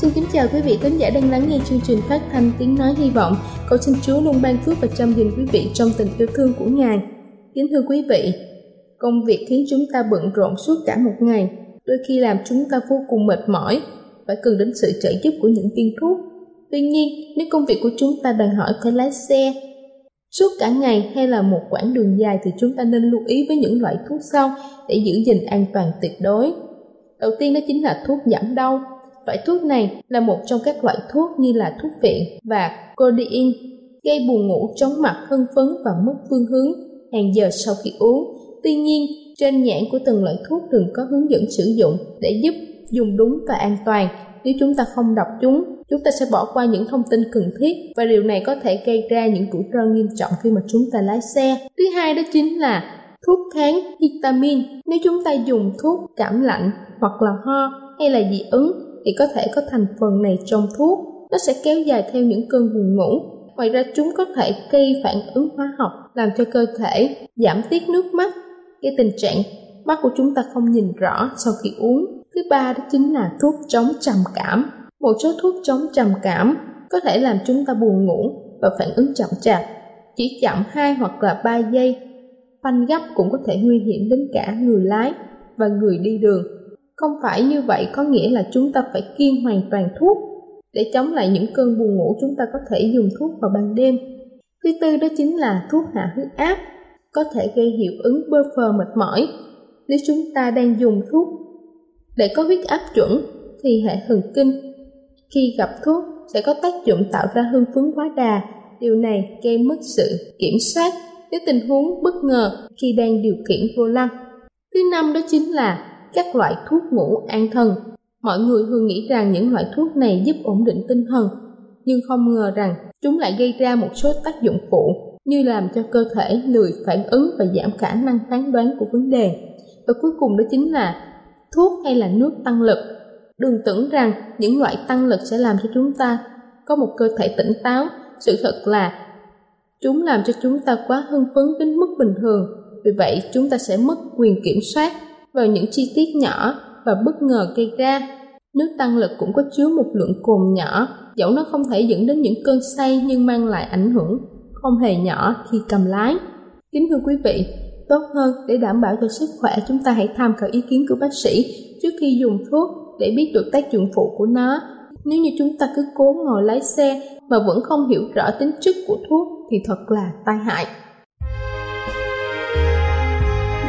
Xin kính chào quý vị khán giả đang lắng nghe chương trình phát thanh tiếng nói hy vọng. Cầu xin Chúa luôn ban phước và chăm gìn quý vị trong tình yêu thương của Ngài. Kính thưa quý vị, công việc khiến chúng ta bận rộn suốt cả một ngày, đôi khi làm chúng ta vô cùng mệt mỏi, phải cần đến sự trợ giúp của những viên thuốc. Tuy nhiên, nếu công việc của chúng ta đòi hỏi phải lái xe suốt cả ngày hay là một quãng đường dài thì chúng ta nên lưu ý với những loại thuốc sau để giữ gìn an toàn tuyệt đối. Đầu tiên đó chính là thuốc giảm đau. Loại thuốc này là một trong các loại thuốc như là thuốc viện và codeine gây buồn ngủ, chóng mặt, hưng phấn và mất phương hướng hàng giờ sau khi uống. Tuy nhiên, trên nhãn của từng loại thuốc thường có hướng dẫn sử dụng để giúp dùng đúng và an toàn. Nếu chúng ta không đọc chúng, chúng ta sẽ bỏ qua những thông tin cần thiết và điều này có thể gây ra những rủi ro nghiêm trọng khi mà chúng ta lái xe. Thứ hai đó chính là thuốc kháng histamine. Nếu chúng ta dùng thuốc cảm lạnh hoặc là ho hay là dị ứng thì có thể có thành phần này trong thuốc. Nó sẽ kéo dài theo những cơn buồn ngủ. Ngoài ra chúng có thể gây phản ứng hóa học làm cho cơ thể giảm tiết nước mắt, gây tình trạng mắt của chúng ta không nhìn rõ sau khi uống. Thứ ba đó chính là thuốc chống trầm cảm. Một số thuốc chống trầm cảm có thể làm chúng ta buồn ngủ và phản ứng chậm chạp. Chỉ chậm 2 hoặc là 3 giây, phanh gấp cũng có thể nguy hiểm đến cả người lái và người đi đường. Không phải như vậy có nghĩa là chúng ta phải kiêng hoàn toàn thuốc. Để chống lại những cơn buồn ngủ chúng ta có thể dùng thuốc vào ban đêm. Thứ tư đó chính là thuốc hạ huyết áp, có thể gây hiệu ứng bơ phờ mệt mỏi. Nếu chúng ta đang dùng thuốc để có huyết áp chuẩn thì hệ thần kinh khi gặp thuốc sẽ có tác dụng tạo ra hưng phấn quá đà. Điều này gây mất sự kiểm soát nếu tình huống bất ngờ khi đang điều khiển vô lăng. Thứ năm đó chính là các loại thuốc ngủ an thần. Mọi người thường nghĩ rằng những loại thuốc này giúp ổn định tinh thần, nhưng không ngờ rằng chúng lại gây ra một số tác dụng phụ như làm cho cơ thể lười phản ứng và giảm khả năng phán đoán của vấn đề. Và cuối cùng đó chính là thuốc hay là nước tăng lực. Đừng tưởng rằng những loại tăng lực sẽ làm cho chúng ta có một cơ thể tỉnh táo. Sự thật là chúng làm cho chúng ta quá hưng phấn đến mức bình thường. Vì vậy chúng ta sẽ mất quyền kiểm soát vào những chi tiết nhỏ và bất ngờ gây ra. Nước tăng lực cũng có chứa một lượng cồn nhỏ, dẫu nó không thể dẫn đến những cơn say nhưng mang lại ảnh hưởng không hề nhỏ khi cầm lái. Kính thưa quý vị, tốt hơn để đảm bảo cho sức khỏe chúng ta hãy tham khảo ý kiến của bác sĩ trước khi dùng thuốc để biết được tác dụng phụ của nó. Nếu như chúng ta cứ cố ngồi lái xe mà vẫn không hiểu rõ tính chất của thuốc thì thật là tai hại.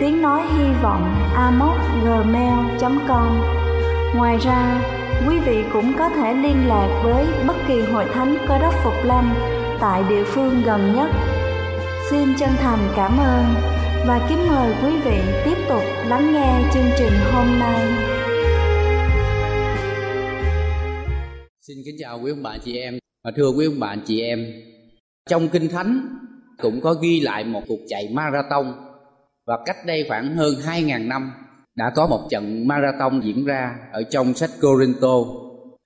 tiếng nói hy vọng amoc@gmail.com. Ngoài ra, quý vị cũng có thể liên lạc với bất kỳ hội thánh Cơ đốc Phục Lâm tại địa phương gần nhất. Xin chân thành cảm ơn và kính mời quý vị tiếp tục lắng nghe chương trình hôm nay. Xin kính chào quý ông bà chị em và thưa quý ông bà chị em. Trong Kinh Thánh cũng có ghi lại một cuộc chạy marathon và cách đây khoảng hơn 2.000 năm, đã có một trận marathon diễn ra ở trong sách Corinto.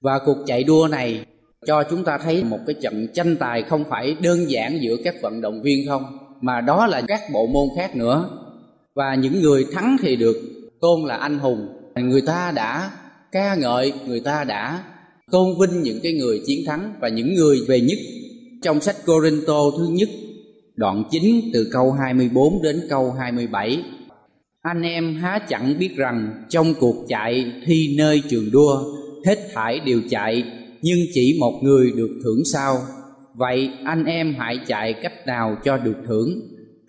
Và cuộc chạy đua này cho chúng ta thấy một cái trận tranh tài không phải đơn giản giữa các vận động viên không, mà đó là các bộ môn khác nữa. Và những người thắng thì được tôn là anh hùng. Người ta đã ca ngợi, người ta đã tôn vinh những cái người chiến thắng. Và những người về nhất trong sách Corinto thứ nhất đoạn 9 từ câu 24 đến câu 27 anh em há chẳng biết rằng trong cuộc chạy thi nơi trường đua, hết thải đều chạy, nhưng chỉ một người được thưởng sao? Vậy anh em hãy chạy cách nào cho được thưởng?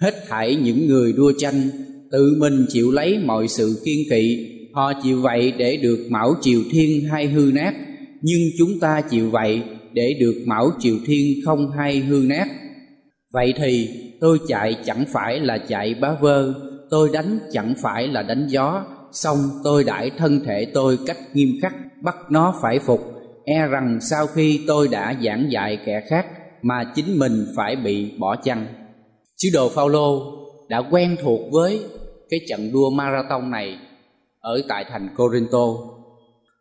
Hết thảy những người đua tranh, tự mình chịu lấy mọi sự kiên kỵ. Họ chịu vậy để được mão triều thiên hay hư nát, nhưng chúng ta chịu vậy để được mão triều thiên không hay hư nát vậy thì, tôi chạy chẳng phải là chạy bá vơ, tôi đánh chẳng phải là đánh gió xong tôi đãi thân thể tôi cách nghiêm khắc, bắt nó phải phục. E rằng sau khi tôi đã giảng dạy kẻ khác, mà chính mình phải bị bỏ chăng? Sứ đồ Phaolô đã quen thuộc với cái trận đua marathon này ở tại thành Corinto.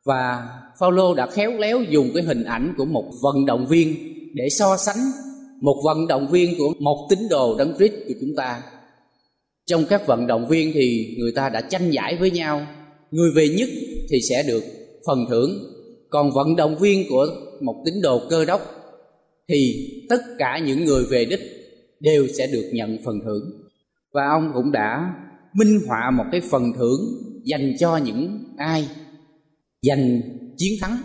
Và Phaolô đã khéo léo dùng cái hình ảnh của một vận động viên để so sánh một vận động viên của một tín đồ đấng Christ của chúng ta. Trong các vận động viên thì người ta đã tranh giải với nhau. Người về nhất thì sẽ được phần thưởng. Còn vận động viên của một tín đồ cơ đốc thì tất cả những người về đích đều sẽ được nhận phần thưởng. Và ông cũng đã minh họa một cái phần thưởng dành cho những ai giành chiến thắng.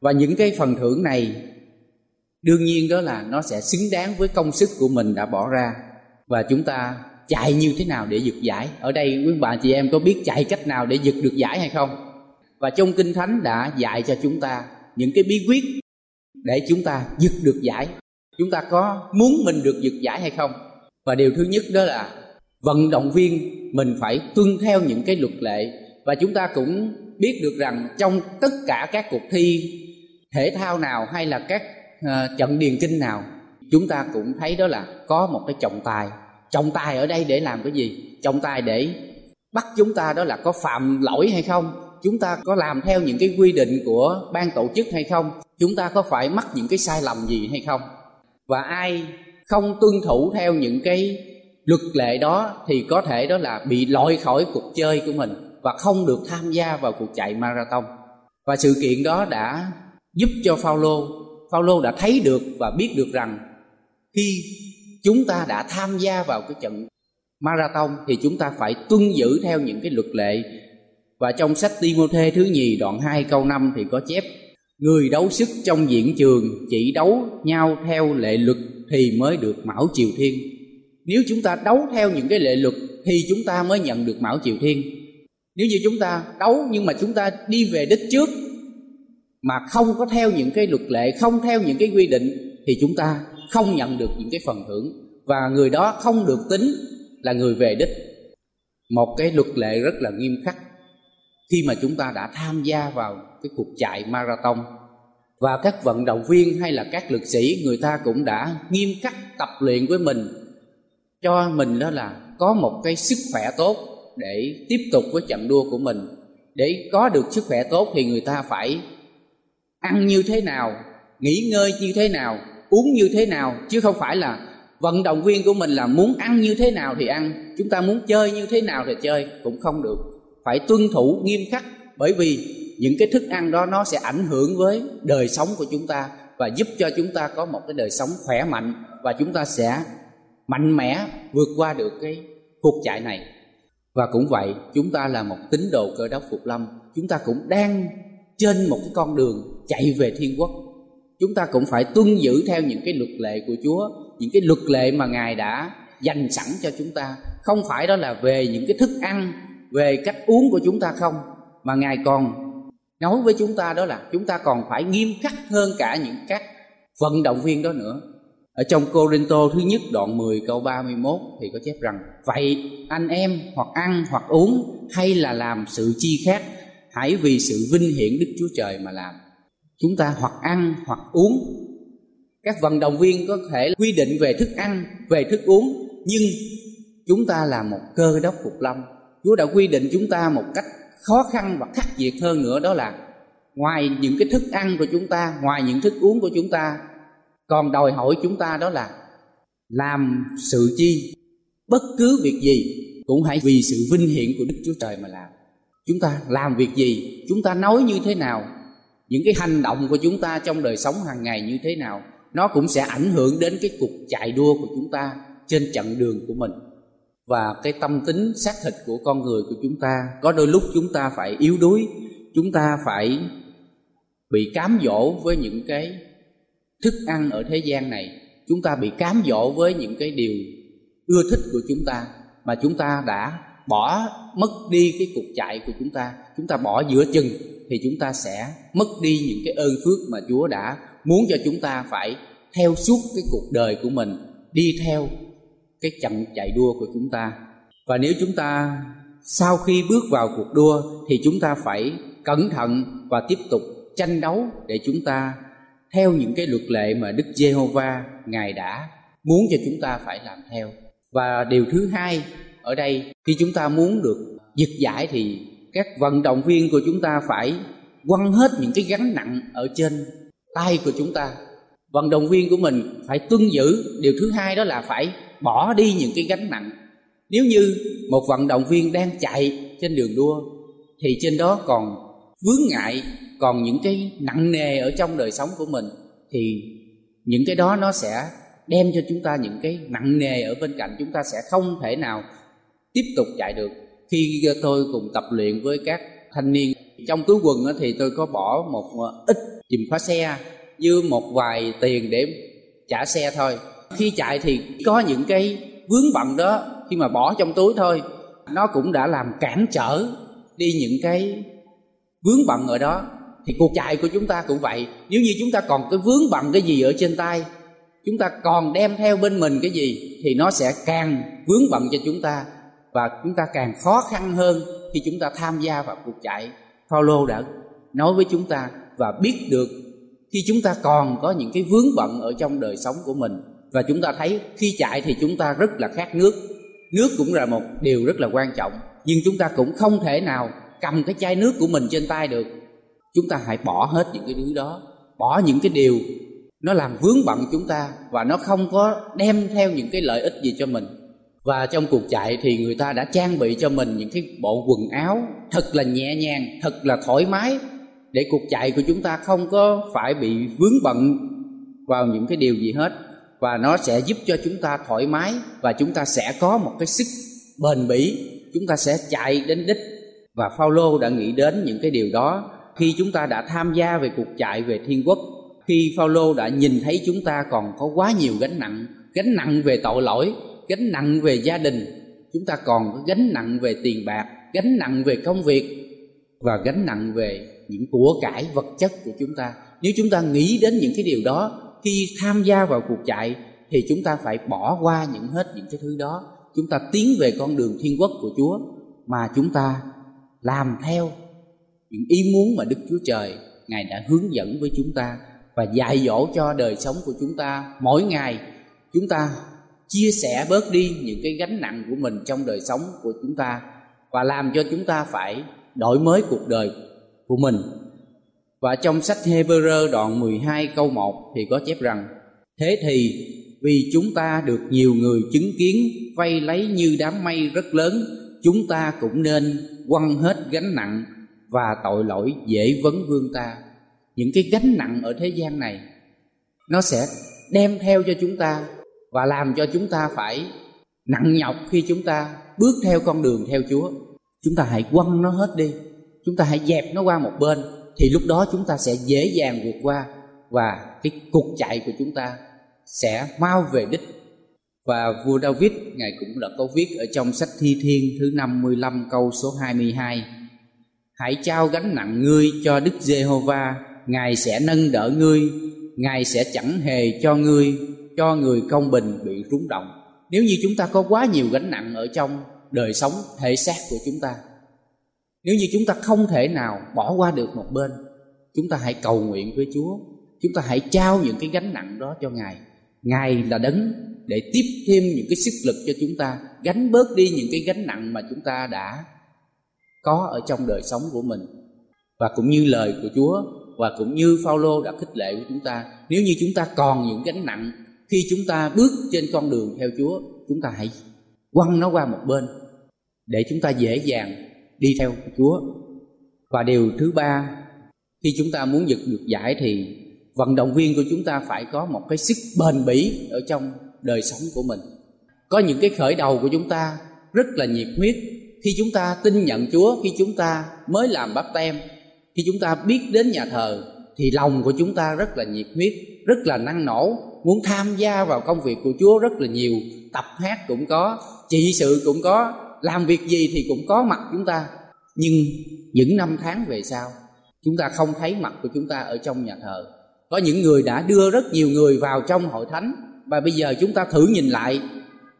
Và những cái phần thưởng này đương nhiên đó là nó sẽ xứng đáng với công sức của mình đã bỏ ra. Và chúng ta chạy như thế nào để giật giải? Ở đây, quý bạn chị em có biết chạy cách nào để giật được giải hay không? Và trong kinh thánh đã dạy cho chúng ta những cái bí quyết để chúng ta giật được giải. Chúng ta có muốn mình được giật giải hay không? Và điều thứ nhất đó là vận động viên mình phải tuân theo những cái luật lệ. Và chúng ta cũng biết được rằng trong tất cả các cuộc thi, thể thao nào hay là các Ờ, trận điền kinh nào, chúng ta cũng thấy đó là có một cái trọng tài. Trọng tài ở đây để làm cái gì? Trọng tài để bắt chúng ta đó là có phạm lỗi hay không? Chúng ta có làm theo những cái quy định của ban tổ chức hay không? Chúng ta có phải mắc những cái sai lầm gì hay không? Và ai không tuân thủ theo những cái luật lệ đó thì có thể đó là bị loại khỏi cuộc chơi của mình và không được tham gia vào cuộc chạy marathon. Và sự kiện đó đã giúp cho Phaolô Phaolô đã thấy được và biết được rằng khi chúng ta đã tham gia vào cái trận marathon thì chúng ta phải tuân giữ theo những cái luật lệ và trong sách Timôthê thứ nhì đoạn 2 câu 5 thì có chép, Người đấu sức trong diễn trường chỉ đấu nhau theo lệ luật thì mới được mão triều thiên. Nếu chúng ta đấu theo những cái lệ luật thì chúng ta mới nhận được mão triều thiên. Nếu như chúng ta đấu nhưng mà chúng ta đi về đích trước mà không có theo những cái luật lệ, không theo những cái quy định thì chúng ta không nhận được những cái phần thưởng. Và người đó không được tính là người về đích. Một cái luật lệ rất là nghiêm khắc. Khi mà chúng ta đã tham gia vào cái cuộc chạy marathon và các vận động viên hay là các lực sĩ người ta cũng đã nghiêm khắc tập luyện với mình cho mình đó là có một cái sức khỏe tốt để tiếp tục với trận đua của mình. Để có được sức khỏe tốt thì người ta phải ăn như thế nào, nghỉ ngơi như thế nào, uống như thế nào, chứ không phải là vận động viên của mình là muốn ăn như thế nào thì ăn, chúng ta muốn chơi như thế nào thì chơi, cũng không được. Phải tuân thủ nghiêm khắc, bởi vì những cái thức ăn đó nó sẽ ảnh hưởng với đời sống của chúng ta và giúp cho chúng ta có một cái đời sống khỏe mạnh và chúng ta sẽ mạnh mẽ vượt qua được cái cuộc chạy này. Và cũng vậy, chúng ta là một tín đồ cơ đốc phục lâm, chúng ta cũng đang trên một cái con đường chạy về thiên quốc. Chúng ta cũng phải tuân giữ theo những cái luật lệ của chúa, những cái luật lệ mà ngài đã dành sẵn cho chúng ta. Không phải đó là về những cái thức ăn, về cách uống của chúng ta không, mà ngài còn nói với chúng ta đó là chúng ta còn phải nghiêm khắc hơn cả những các vận động viên đó nữa. Ở trong Corinto thứ nhất đoạn 10 câu 31 thì có chép rằng, Vậy anh em hoặc ăn hoặc uống hay là làm sự chi khác Hãy vì sự vinh hiển Đức Chúa Trời mà làm. Chúng ta hoặc ăn hoặc uống. Các vận động viên có thể quy định về thức ăn, về thức uống Nhưng chúng ta là một cơ đốc phục lâm. Chúa đã quy định chúng ta một cách khó khăn và khắc nghiệt hơn nữa đó là Ngoài những cái thức ăn của chúng ta, ngoài những thức uống của chúng ta còn đòi hỏi chúng ta đó là làm sự chi. Bất cứ việc gì cũng hãy vì sự vinh hiển của đức chúa trời mà làm chúng ta làm việc gì? Chúng ta nói như thế nào? Những cái hành động của chúng ta trong đời sống hàng ngày như thế nào? Nó cũng sẽ ảnh hưởng đến cái cuộc chạy đua của chúng ta trên chặng đường của mình. Và cái tâm tính xác thịt của con người của chúng ta, có đôi lúc chúng ta phải yếu đuối, chúng ta phải bị cám dỗ với những cái thức ăn ở thế gian này. Chúng ta bị cám dỗ với những cái điều ưa thích của chúng ta mà chúng ta đã bỏ mất đi cái cuộc chạy của chúng ta chúng ta bỏ giữa chừng thì chúng ta sẽ mất đi những cái ơn phước mà Chúa đã muốn cho chúng ta phải theo suốt cái cuộc đời của mình, đi theo cái trận chạy đua của chúng ta và nếu chúng ta sau khi bước vào cuộc đua thì chúng ta phải cẩn thận và tiếp tục tranh đấu để chúng ta theo những cái luật lệ mà Đức Giê-hô-va Ngài đã muốn cho chúng ta phải làm theo. Và điều thứ hai ở đây, khi chúng ta muốn được giật giải thì các vận động viên của chúng ta phải quăng hết những cái gánh nặng ở trên tay của chúng ta. Vận động viên của mình phải tuân giữ điều thứ hai đó là phải bỏ đi những cái gánh nặng. Nếu như một vận động viên đang chạy trên đường đua, thì trên đó còn vướng ngại, còn những cái nặng nề ở trong đời sống của mình, thì những cái đó nó sẽ đem cho chúng ta những cái nặng nề ở bên cạnh chúng ta sẽ không thể nào tiếp tục chạy được. Khi tôi cùng tập luyện với các thanh niên, trong túi quần thì tôi có bỏ một ờ, ít chìm khóa xe như một vài tiền để trả xe thôi. Khi chạy thì có những cái vướng bận đó, khi mà bỏ trong túi thôi, nó cũng đã làm cản trở đi những cái vướng bận ở đó. Thì cuộc chạy của chúng ta cũng vậy. Nếu như chúng ta còn cái vướng bận cái gì ở trên tay, chúng ta còn đem theo bên mình cái gì thì nó sẽ càng vướng bận cho chúng ta và chúng ta càng khó khăn hơn khi chúng ta tham gia vào cuộc chạy. Paulo đã nói với chúng ta và biết được khi chúng ta còn có những cái vướng bận ở trong đời sống của mình. Và chúng ta thấy khi chạy thì chúng ta rất là khát nước. Nước cũng là một điều rất là quan trọng. Nhưng chúng ta cũng không thể nào cầm cái chai nước của mình trên tay được. Chúng ta hãy bỏ hết những cái thứ đó. Bỏ những cái điều nó làm vướng bận chúng ta và nó không có đem theo những cái lợi ích gì cho mình và trong cuộc chạy thì người ta đã trang bị cho mình những cái bộ quần áo thật là nhẹ nhàng, thật là thoải mái, để cuộc chạy của chúng ta không có phải bị vướng bận vào những cái điều gì hết. Và nó sẽ giúp cho chúng ta thoải mái và chúng ta sẽ có một cái sức bền bỉ. Chúng ta sẽ chạy đến đích. Và Phaolô đã nghĩ đến những cái điều đó. Khi chúng ta đã tham gia về cuộc chạy về thiên quốc, khi Phaolô đã nhìn thấy chúng ta còn có quá nhiều gánh nặng gánh nặng về tội lỗi gánh nặng về gia đình, chúng ta còn có gánh nặng về tiền bạc, gánh nặng về công việc và gánh nặng về những của cải vật chất của chúng ta. Nếu chúng ta nghĩ đến những cái điều đó, khi tham gia vào cuộc chạy thì chúng ta phải bỏ qua những hết những cái thứ đó. Chúng ta tiến về con đường thiên quốc của chúa mà chúng ta làm theo những ý muốn mà Đức Chúa Trời, Ngài đã hướng dẫn với chúng ta và dạy dỗ cho đời sống của chúng ta mỗi ngày. Chúng ta chia sẻ bớt đi những cái gánh nặng của mình trong đời sống của chúng ta và làm cho chúng ta phải đổi mới cuộc đời của mình. Và trong sách Hebrew đoạn 12 câu 1 thì có chép rằng, Thế thì vì chúng ta được nhiều người chứng kiến, vay lấy như đám mây rất lớn, Chúng ta cũng nên quăng hết gánh nặng và tội lỗi dễ vấn vương ta những cái gánh nặng ở thế gian này, nó sẽ đem theo cho chúng ta và làm cho chúng ta phải nặng nhọc khi chúng ta bước theo con đường theo Chúa. Chúng ta hãy quăng nó hết đi. Chúng ta hãy dẹp nó qua một bên thì lúc đó chúng ta sẽ dễ dàng vượt qua và cái cuộc chạy của chúng ta sẽ mau về đích. và vua David, ngài cũng đã có viết ở trong sách Thi Thiên thứ 55 câu số 22 Hãy trao gánh nặng ngươi cho Đức Giê-hô-va, Ngài sẽ nâng đỡ ngươi, Ngài sẽ chẳng hề cho ngươi cho người công bình bị rúng động. Nếu như chúng ta có quá nhiều gánh nặng ở trong đời sống thể xác của chúng ta, Nếu như chúng ta không thể nào bỏ qua được một bên, Chúng ta hãy cầu nguyện với Chúa. Chúng ta hãy trao những cái gánh nặng đó cho Ngài. Ngài là đấng để tiếp thêm những cái sức lực cho chúng ta, gánh bớt đi những cái gánh nặng mà chúng ta đã có ở trong đời sống của mình. Và cũng như lời của Chúa, và cũng như Phaolô đã khích lệ của chúng ta, nếu như chúng ta còn những gánh nặng khi chúng ta bước trên con đường theo Chúa, chúng ta hãy quăng nó qua một bên để chúng ta dễ dàng đi theo Chúa. Và điều thứ ba, khi chúng ta muốn giật được giải thì vận động viên của chúng ta phải có một cái sức bền bỉ ở trong đời sống của mình. Có những cái khởi đầu của chúng ta rất là nhiệt huyết. Khi chúng ta tin nhận Chúa, khi chúng ta mới làm bắp tem, khi chúng ta biết đến nhà thờ thì lòng của chúng ta rất là nhiệt huyết, rất là năng nổ. Muốn tham gia vào công việc của Chúa rất là nhiều, tập hát cũng có, trị sự cũng có, làm việc gì thì cũng có mặt chúng ta. Nhưng những năm tháng về sau, chúng ta không thấy mặt của chúng ta ở trong nhà thờ. Có những người đã đưa rất nhiều người vào trong hội thánh, và bây giờ chúng ta thử nhìn lại,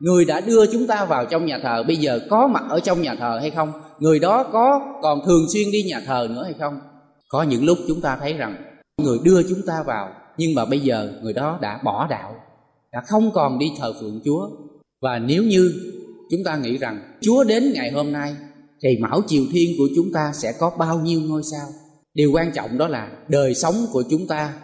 người đã đưa chúng ta vào trong nhà thờ, bây giờ có mặt ở trong nhà thờ hay không? Người đó có còn thường xuyên đi nhà thờ nữa hay không? Có những lúc chúng ta thấy rằng, người đưa chúng ta vào, nhưng mà bây giờ người đó đã bỏ đạo, đã không còn đi thờ phượng chúa. Và nếu như chúng ta nghĩ rằng chúa đến ngày hôm nay, thì mão triều thiên của chúng ta sẽ có bao nhiêu ngôi sao? Điều quan trọng đó là đời sống của chúng ta,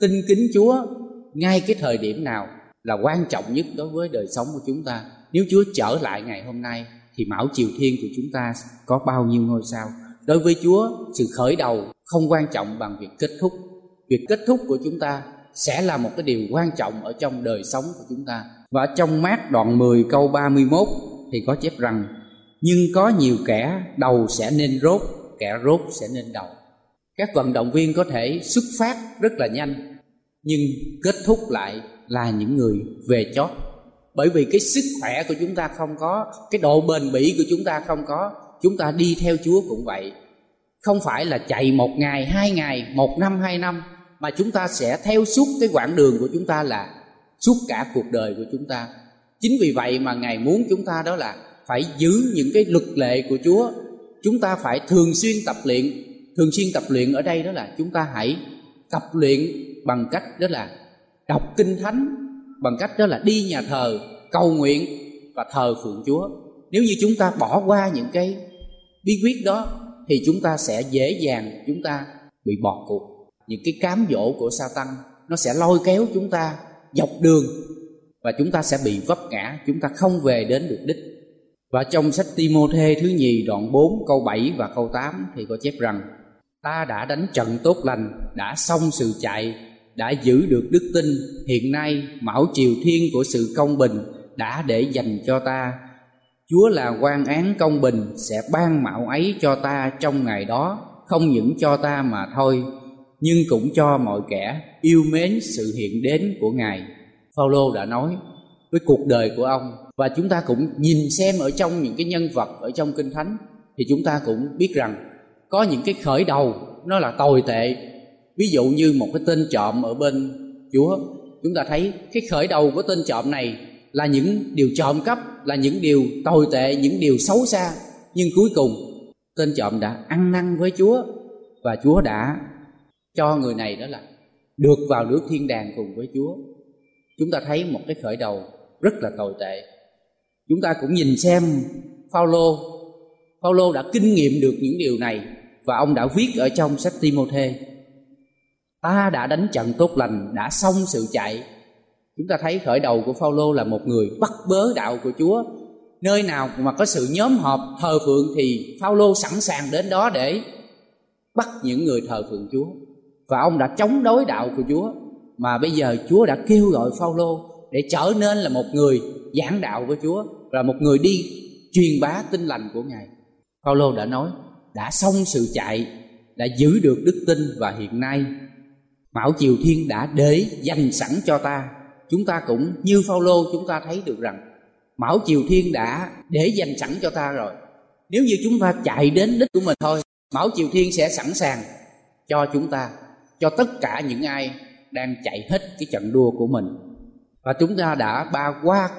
tin kính chúa ngay cái thời điểm nào là quan trọng nhất đối với đời sống của chúng ta. Nếu chúa trở lại ngày hôm nay, thì mão triều thiên của chúng ta có bao nhiêu ngôi sao? Đối với chúa, sự khởi đầu không quan trọng bằng việc kết thúc. Việc kết thúc của chúng ta sẽ là một cái điều quan trọng ở trong đời sống của chúng ta. Và trong mát đoạn 10 câu 31 thì có chép rằng, nhưng có nhiều kẻ, đầu sẽ nên rốt, kẻ rốt sẽ nên đầu các vận động viên có thể xuất phát rất là nhanh, nhưng kết thúc lại là những người về chót. Bởi vì cái sức khỏe của chúng ta không có, cái độ bền bỉ của chúng ta không có, chúng ta đi theo chúa cũng vậy không phải là chạy một ngày, hai ngày, một năm, hai năm, mà chúng ta sẽ theo suốt cái quãng đường của chúng ta là suốt cả cuộc đời của chúng ta. Chính vì vậy mà ngài muốn chúng ta đó là phải giữ những cái luật lệ của chúa. Chúng ta phải thường xuyên tập luyện. Thường xuyên tập luyện ở đây đó là chúng ta hãy tập luyện bằng cách đó là đọc kinh thánh, bằng cách đó là đi nhà thờ, cầu nguyện và thờ phượng chúa. Nếu như chúng ta bỏ qua những cái bí quyết đó thì chúng ta sẽ dễ dàng chúng ta bị bỏ cuộc. Những cái cám dỗ của sa tăng nó sẽ lôi kéo chúng ta dọc đường và chúng ta sẽ bị vấp ngã chúng ta không về đến được đích. Và trong sách Timôthê thứ nhì đoạn 4 câu 7 và câu 8 thì có chép rằng Ta đã đánh trận tốt lành, đã xong sự chạy, đã giữ được đức tin, hiện nay mão triều thiên của sự công bình đã để dành cho ta. Chúa là quan án công bình sẽ ban mạo ấy cho ta trong ngày đó, không những cho ta mà thôi, nhưng cũng cho mọi kẻ yêu mến sự hiện đến của Ngài. Phaolô đã nói với cuộc đời của ông và chúng ta cũng nhìn xem ở trong những cái nhân vật ở trong kinh thánh thì chúng ta cũng biết rằng có những cái khởi đầu nó là tồi tệ ví dụ như một cái tên trộm ở bên chúa chúng ta thấy cái khởi đầu của tên trộm này là những điều trộm cắp, là những điều tồi tệ, những điều xấu xa. Nhưng cuối cùng, tên trộm đã ăn năn với chúa và chúa đã cho người này đó là được vào nước thiên đàng cùng với chúa. Chúng ta thấy một cái khởi đầu rất là tồi tệ. Chúng ta cũng nhìn xem Phaolô. Phaolô đã kinh nghiệm được những điều này và ông đã viết ở trong sách Timôthê. Ta đã đánh trận tốt lành, đã xong sự chạy chúng ta thấy khởi đầu của Phaolô là một người bắt bớ đạo của Chúa. Nơi nào mà có sự nhóm họp thờ phượng thì Phaolô sẵn sàng đến đó để bắt những người thờ phượng Chúa. Và ông đã chống đối đạo của Chúa. Mà bây giờ Chúa đã kêu gọi Phaolô để trở nên là một người giảng đạo của Chúa là một người đi truyền bá tin lành của Ngài. Phaolô đã nói đã xong sự chạy, đã giữ được đức tin và hiện nay Mão Triều Thiên đã để dành sẵn cho ta chúng ta cũng như Phaolô chúng ta thấy được rằng Mão Triều Thiên đã để dành sẵn cho ta rồi. Nếu như chúng ta chạy đến đích của mình thôi, Mão Triều Thiên sẽ sẵn sàng cho chúng ta, cho tất cả những ai đang chạy hết cái trận đua của mình. Và chúng ta đã ba qua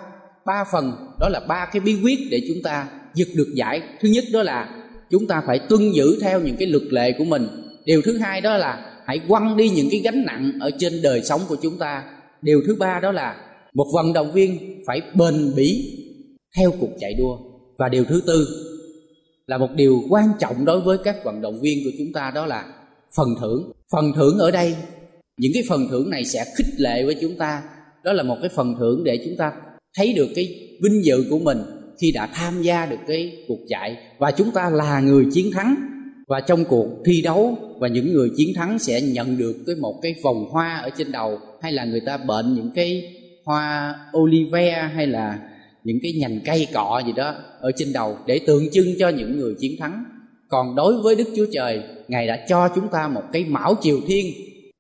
ba phần, đó là ba cái bí quyết để chúng ta giật được giải. Thứ nhất đó là chúng ta phải tuân giữ theo những cái luật lệ của mình. Điều thứ hai đó là hãy quăng đi những cái gánh nặng ở trên đời sống của chúng ta. Điều thứ ba đó là một vận động viên phải bền bỉ theo cuộc chạy đua. Và điều thứ tư là một điều quan trọng đối với các vận động viên của chúng ta đó là phần thưởng. Phần thưởng ở đây, những cái phần thưởng này sẽ khích lệ với chúng ta. Đó là một cái phần thưởng để chúng ta thấy được cái vinh dự của mình khi đã tham gia được cái cuộc chạy. Và chúng ta là người chiến thắng và trong cuộc thi đấu và những người chiến thắng sẽ nhận được cái một cái vòng hoa ở trên đầu, hay là người ta bệnh những cái hoa olive hay là những cái nhành cây cọ gì đó ở trên đầu để tượng trưng cho những người chiến thắng. Còn đối với đức chúa trời, ngài đã cho chúng ta một cái mão triều thiên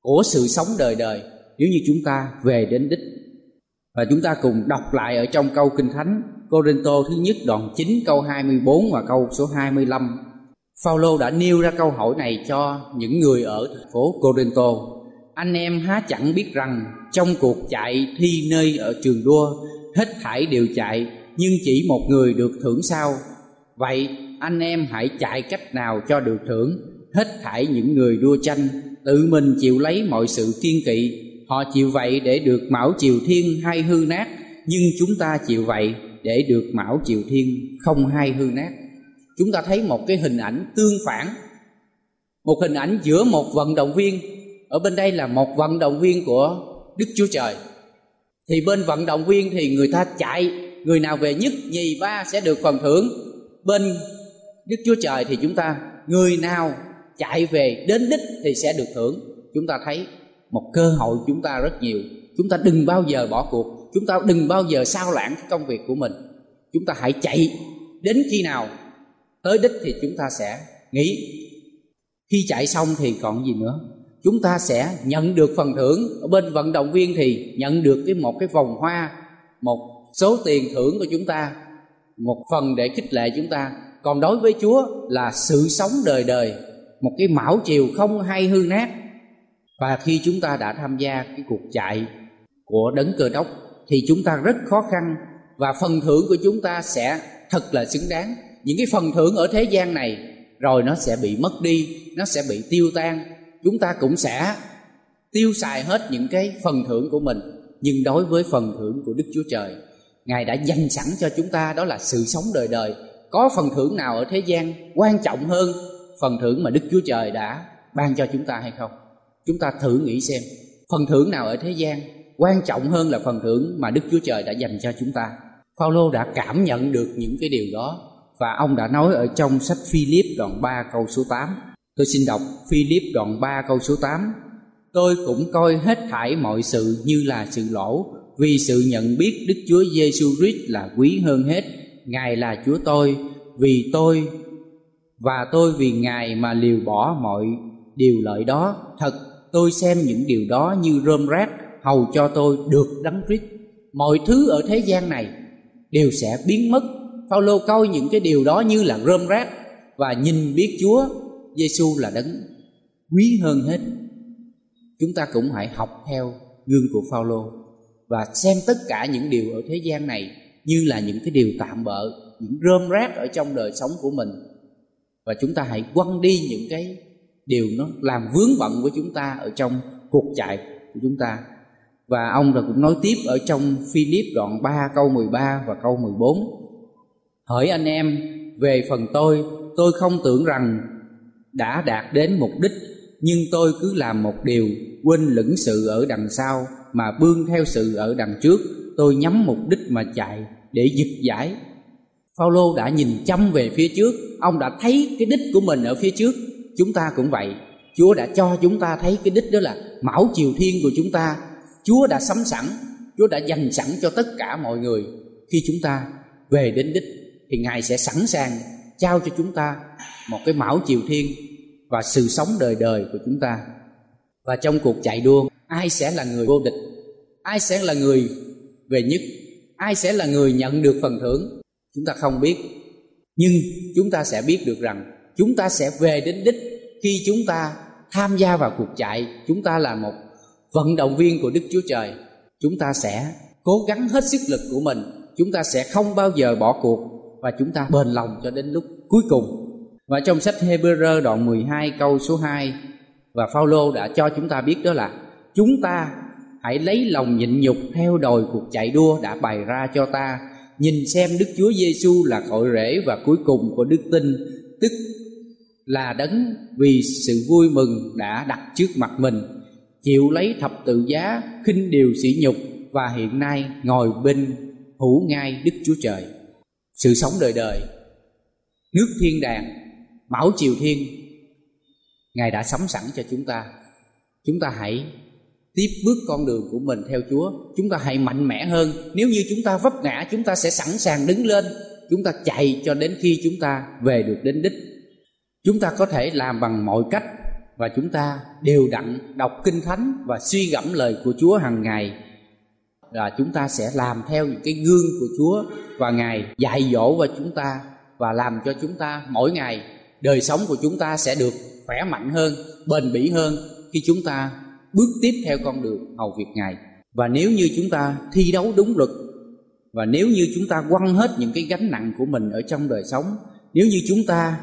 của sự sống đời đời, nếu như chúng ta về đến đích. Và chúng ta cùng đọc lại ở trong câu kinh thánh Corinto thứ nhất đoạn 9 câu 24 và câu số 25 Phaolô đã nêu ra câu hỏi này cho những người ở thành phố Corinto. Anh em há chẳng biết rằng trong cuộc chạy thi nơi ở trường đua, hết thảy đều chạy, nhưng chỉ một người được thưởng sao? Vậy anh em hãy chạy cách nào cho được thưởng? Hết thảy những người đua tranh, tự mình chịu lấy mọi sự kiên kỵ. Họ chịu vậy để được mão triều thiên hay hư nát, nhưng chúng ta chịu vậy để được mão triều thiên không hay hư nát chúng ta thấy một cái hình ảnh tương phản, một hình ảnh giữa một vận động viên. Ở bên đây là một vận động viên của đức chúa trời. Thì bên vận động viên thì người ta chạy, người nào về nhất, nhì ba sẽ được phần thưởng. Bên đức chúa trời thì chúng ta, người nào chạy về đến đích thì sẽ được thưởng. Chúng ta thấy một cơ hội chúng ta rất nhiều. Chúng ta đừng bao giờ bỏ cuộc, chúng ta đừng bao giờ sao lãng cái công việc của mình. Chúng ta hãy chạy đến khi nào tới đích thì chúng ta sẽ nghĩ. Khi chạy xong thì còn gì nữa? Chúng ta sẽ nhận được phần thưởng. Ở bên vận động viên thì nhận được cái một cái vòng hoa, một số tiền thưởng của chúng ta, một phần để khích lệ chúng ta. Còn đối với chúa là sự sống đời đời, một cái mão chiều không hay hư nát. Và khi chúng ta đã tham gia cái cuộc chạy của đấng cơ đốc thì chúng ta rất khó khăn và phần thưởng của chúng ta sẽ thật là xứng đáng những cái phần thưởng ở thế gian này, rồi nó sẽ bị mất đi, nó sẽ bị tiêu tan. Chúng ta cũng sẽ tiêu xài hết những cái phần thưởng của mình. Nhưng đối với phần thưởng của đức chúa trời, ngài đã dành sẵn cho chúng ta đó là sự sống đời đời. Có phần thưởng nào ở thế gian quan trọng hơn phần thưởng mà đức chúa trời đã ban cho chúng ta hay không? Chúng ta thử nghĩ xem, phần thưởng nào ở thế gian quan trọng hơn là phần thưởng mà đức chúa trời đã dành cho chúng ta? Phaolô đã cảm nhận được những cái điều đó và ông đã nói ở trong sách Philip đoạn 3 câu số 8 Tôi xin đọc Philip đoạn 3 câu số 8 Tôi cũng coi hết thảy mọi sự như là sự lỗ, Vì sự nhận biết Đức Chúa Giêsu Christ là quý hơn hết. Ngài là Chúa tôi, Vì tôi, Và tôi vì Ngài mà liều bỏ mọi điều lợi đó. Thật, tôi xem những điều đó như rơm rác, Hầu cho tôi được đấng Christ. Mọi thứ ở thế gian này đều sẽ biến mất Phaolô coi những cái điều đó như là rơm rác Và nhìn biết Chúa Giêsu là đấng quý hơn hết. Chúng ta cũng hãy học theo gương của Phaolô và xem tất cả những điều ở thế gian này như là những cái điều tạm bợ, những rơm rác ở trong đời sống của mình. Và chúng ta hãy quăng đi những cái điều nó làm vướng bận của chúng ta ở trong cuộc chạy của chúng ta. Và ông rồi cũng nói tiếp ở trong Philip đoạn 3 câu 13 và câu 14. Hỡi anh em, về phần tôi, tôi không tưởng rằng đã đạt đến mục đích nhưng tôi cứ làm một điều quên lửng sự ở đằng sau mà bươn theo sự ở đằng trước. Tôi nhắm mục đích mà chạy để giật giải. Phaolô đã nhìn chăm về phía trước ông đã thấy cái đích của mình ở phía trước. Chúng ta cũng vậy Chúa đã cho chúng ta thấy cái đích đó là mão chiều thiên của chúng ta. Chúa đã sắm sẵn Chúa đã dành sẵn cho tất cả mọi người khi chúng ta về đến đích thì Ngài sẽ sẵn sàng trao cho chúng ta một cái mão chiều thiên và sự sống đời đời của chúng ta. Và trong cuộc chạy đua, ai sẽ là người vô địch? Ai sẽ là người về nhất? Ai sẽ là người nhận được phần thưởng? Chúng ta không biết. Nhưng chúng ta sẽ biết được rằng chúng ta sẽ về đến đích khi chúng ta tham gia vào cuộc chạy. Chúng ta là một vận động viên của đức chúa trời. Chúng ta sẽ cố gắng hết sức lực của mình. Chúng ta sẽ không bao giờ bỏ cuộc và chúng ta bền lòng cho đến lúc cuối cùng. Và trong sách Hebrew đoạn 12 câu số 2 và Phaolô đã cho chúng ta biết đó là chúng ta hãy lấy lòng nhịn nhục theo đòi cuộc chạy đua đã bày ra cho ta. Nhìn xem Đức Chúa Giêsu là cội rễ và cuối cùng của đức tin, tức là đấng vì sự vui mừng đã đặt trước mặt mình, chịu lấy thập tự giá, khinh điều sỉ nhục và hiện nay ngồi bên hữu ngai Đức Chúa Trời sự sống đời đời. Nước thiên đàng mão triều thiên, ngài đã sắm sẵn cho chúng ta. Chúng ta hãy tiếp bước con đường của mình theo Chúa. Chúng ta hãy mạnh mẽ hơn. Nếu như chúng ta vấp ngã, chúng ta sẽ sẵn sàng đứng lên. Chúng ta chạy cho đến khi chúng ta về được đến đích. Chúng ta có thể làm bằng mọi cách và chúng ta đều đặn đọc kinh thánh và suy gẫm lời của Chúa hàng ngày là chúng ta sẽ làm theo những cái gương của Chúa và Ngài dạy dỗ vào chúng ta và làm cho chúng ta mỗi ngày đời sống của chúng ta sẽ được khỏe mạnh hơn, bền bỉ hơn khi chúng ta bước tiếp theo con đường hầu việc Ngài. Và nếu như chúng ta thi đấu đúng luật và nếu như chúng ta quăng hết những cái gánh nặng của mình ở trong đời sống, nếu như chúng ta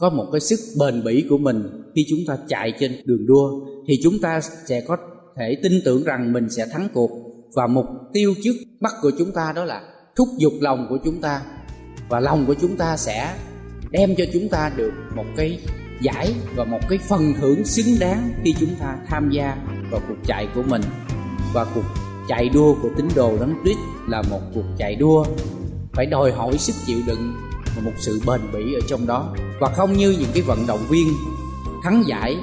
có một cái sức bền bỉ của mình khi chúng ta chạy trên đường đua thì chúng ta sẽ có thể tin tưởng rằng mình sẽ thắng cuộc và mục tiêu trước mắt của chúng ta đó là thúc giục lòng của chúng ta. Và lòng của chúng ta sẽ đem cho chúng ta được một cái giải và một cái phần thưởng xứng đáng khi chúng ta tham gia vào cuộc chạy của mình. Và cuộc chạy đua của tín đồ đấng Christ là một cuộc chạy đua phải đòi hỏi sức chịu đựng và một sự bền bỉ ở trong đó. Và không như những cái vận động viên thắng giải,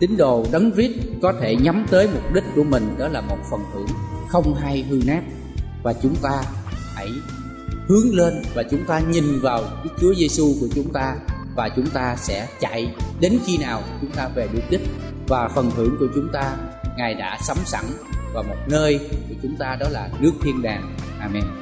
tín đồ đấng Christ có thể nhắm tới mục đích của mình, đó là một phần thưởng không hay hư nát và chúng ta hãy hướng lên và chúng ta nhìn vào Đức Chúa Giêsu của chúng ta và chúng ta sẽ chạy đến khi nào chúng ta về được đích và phần thưởng của chúng ta, Ngài đã sắm sẵn và một nơi của chúng ta đó là nước thiên đàng. Amen.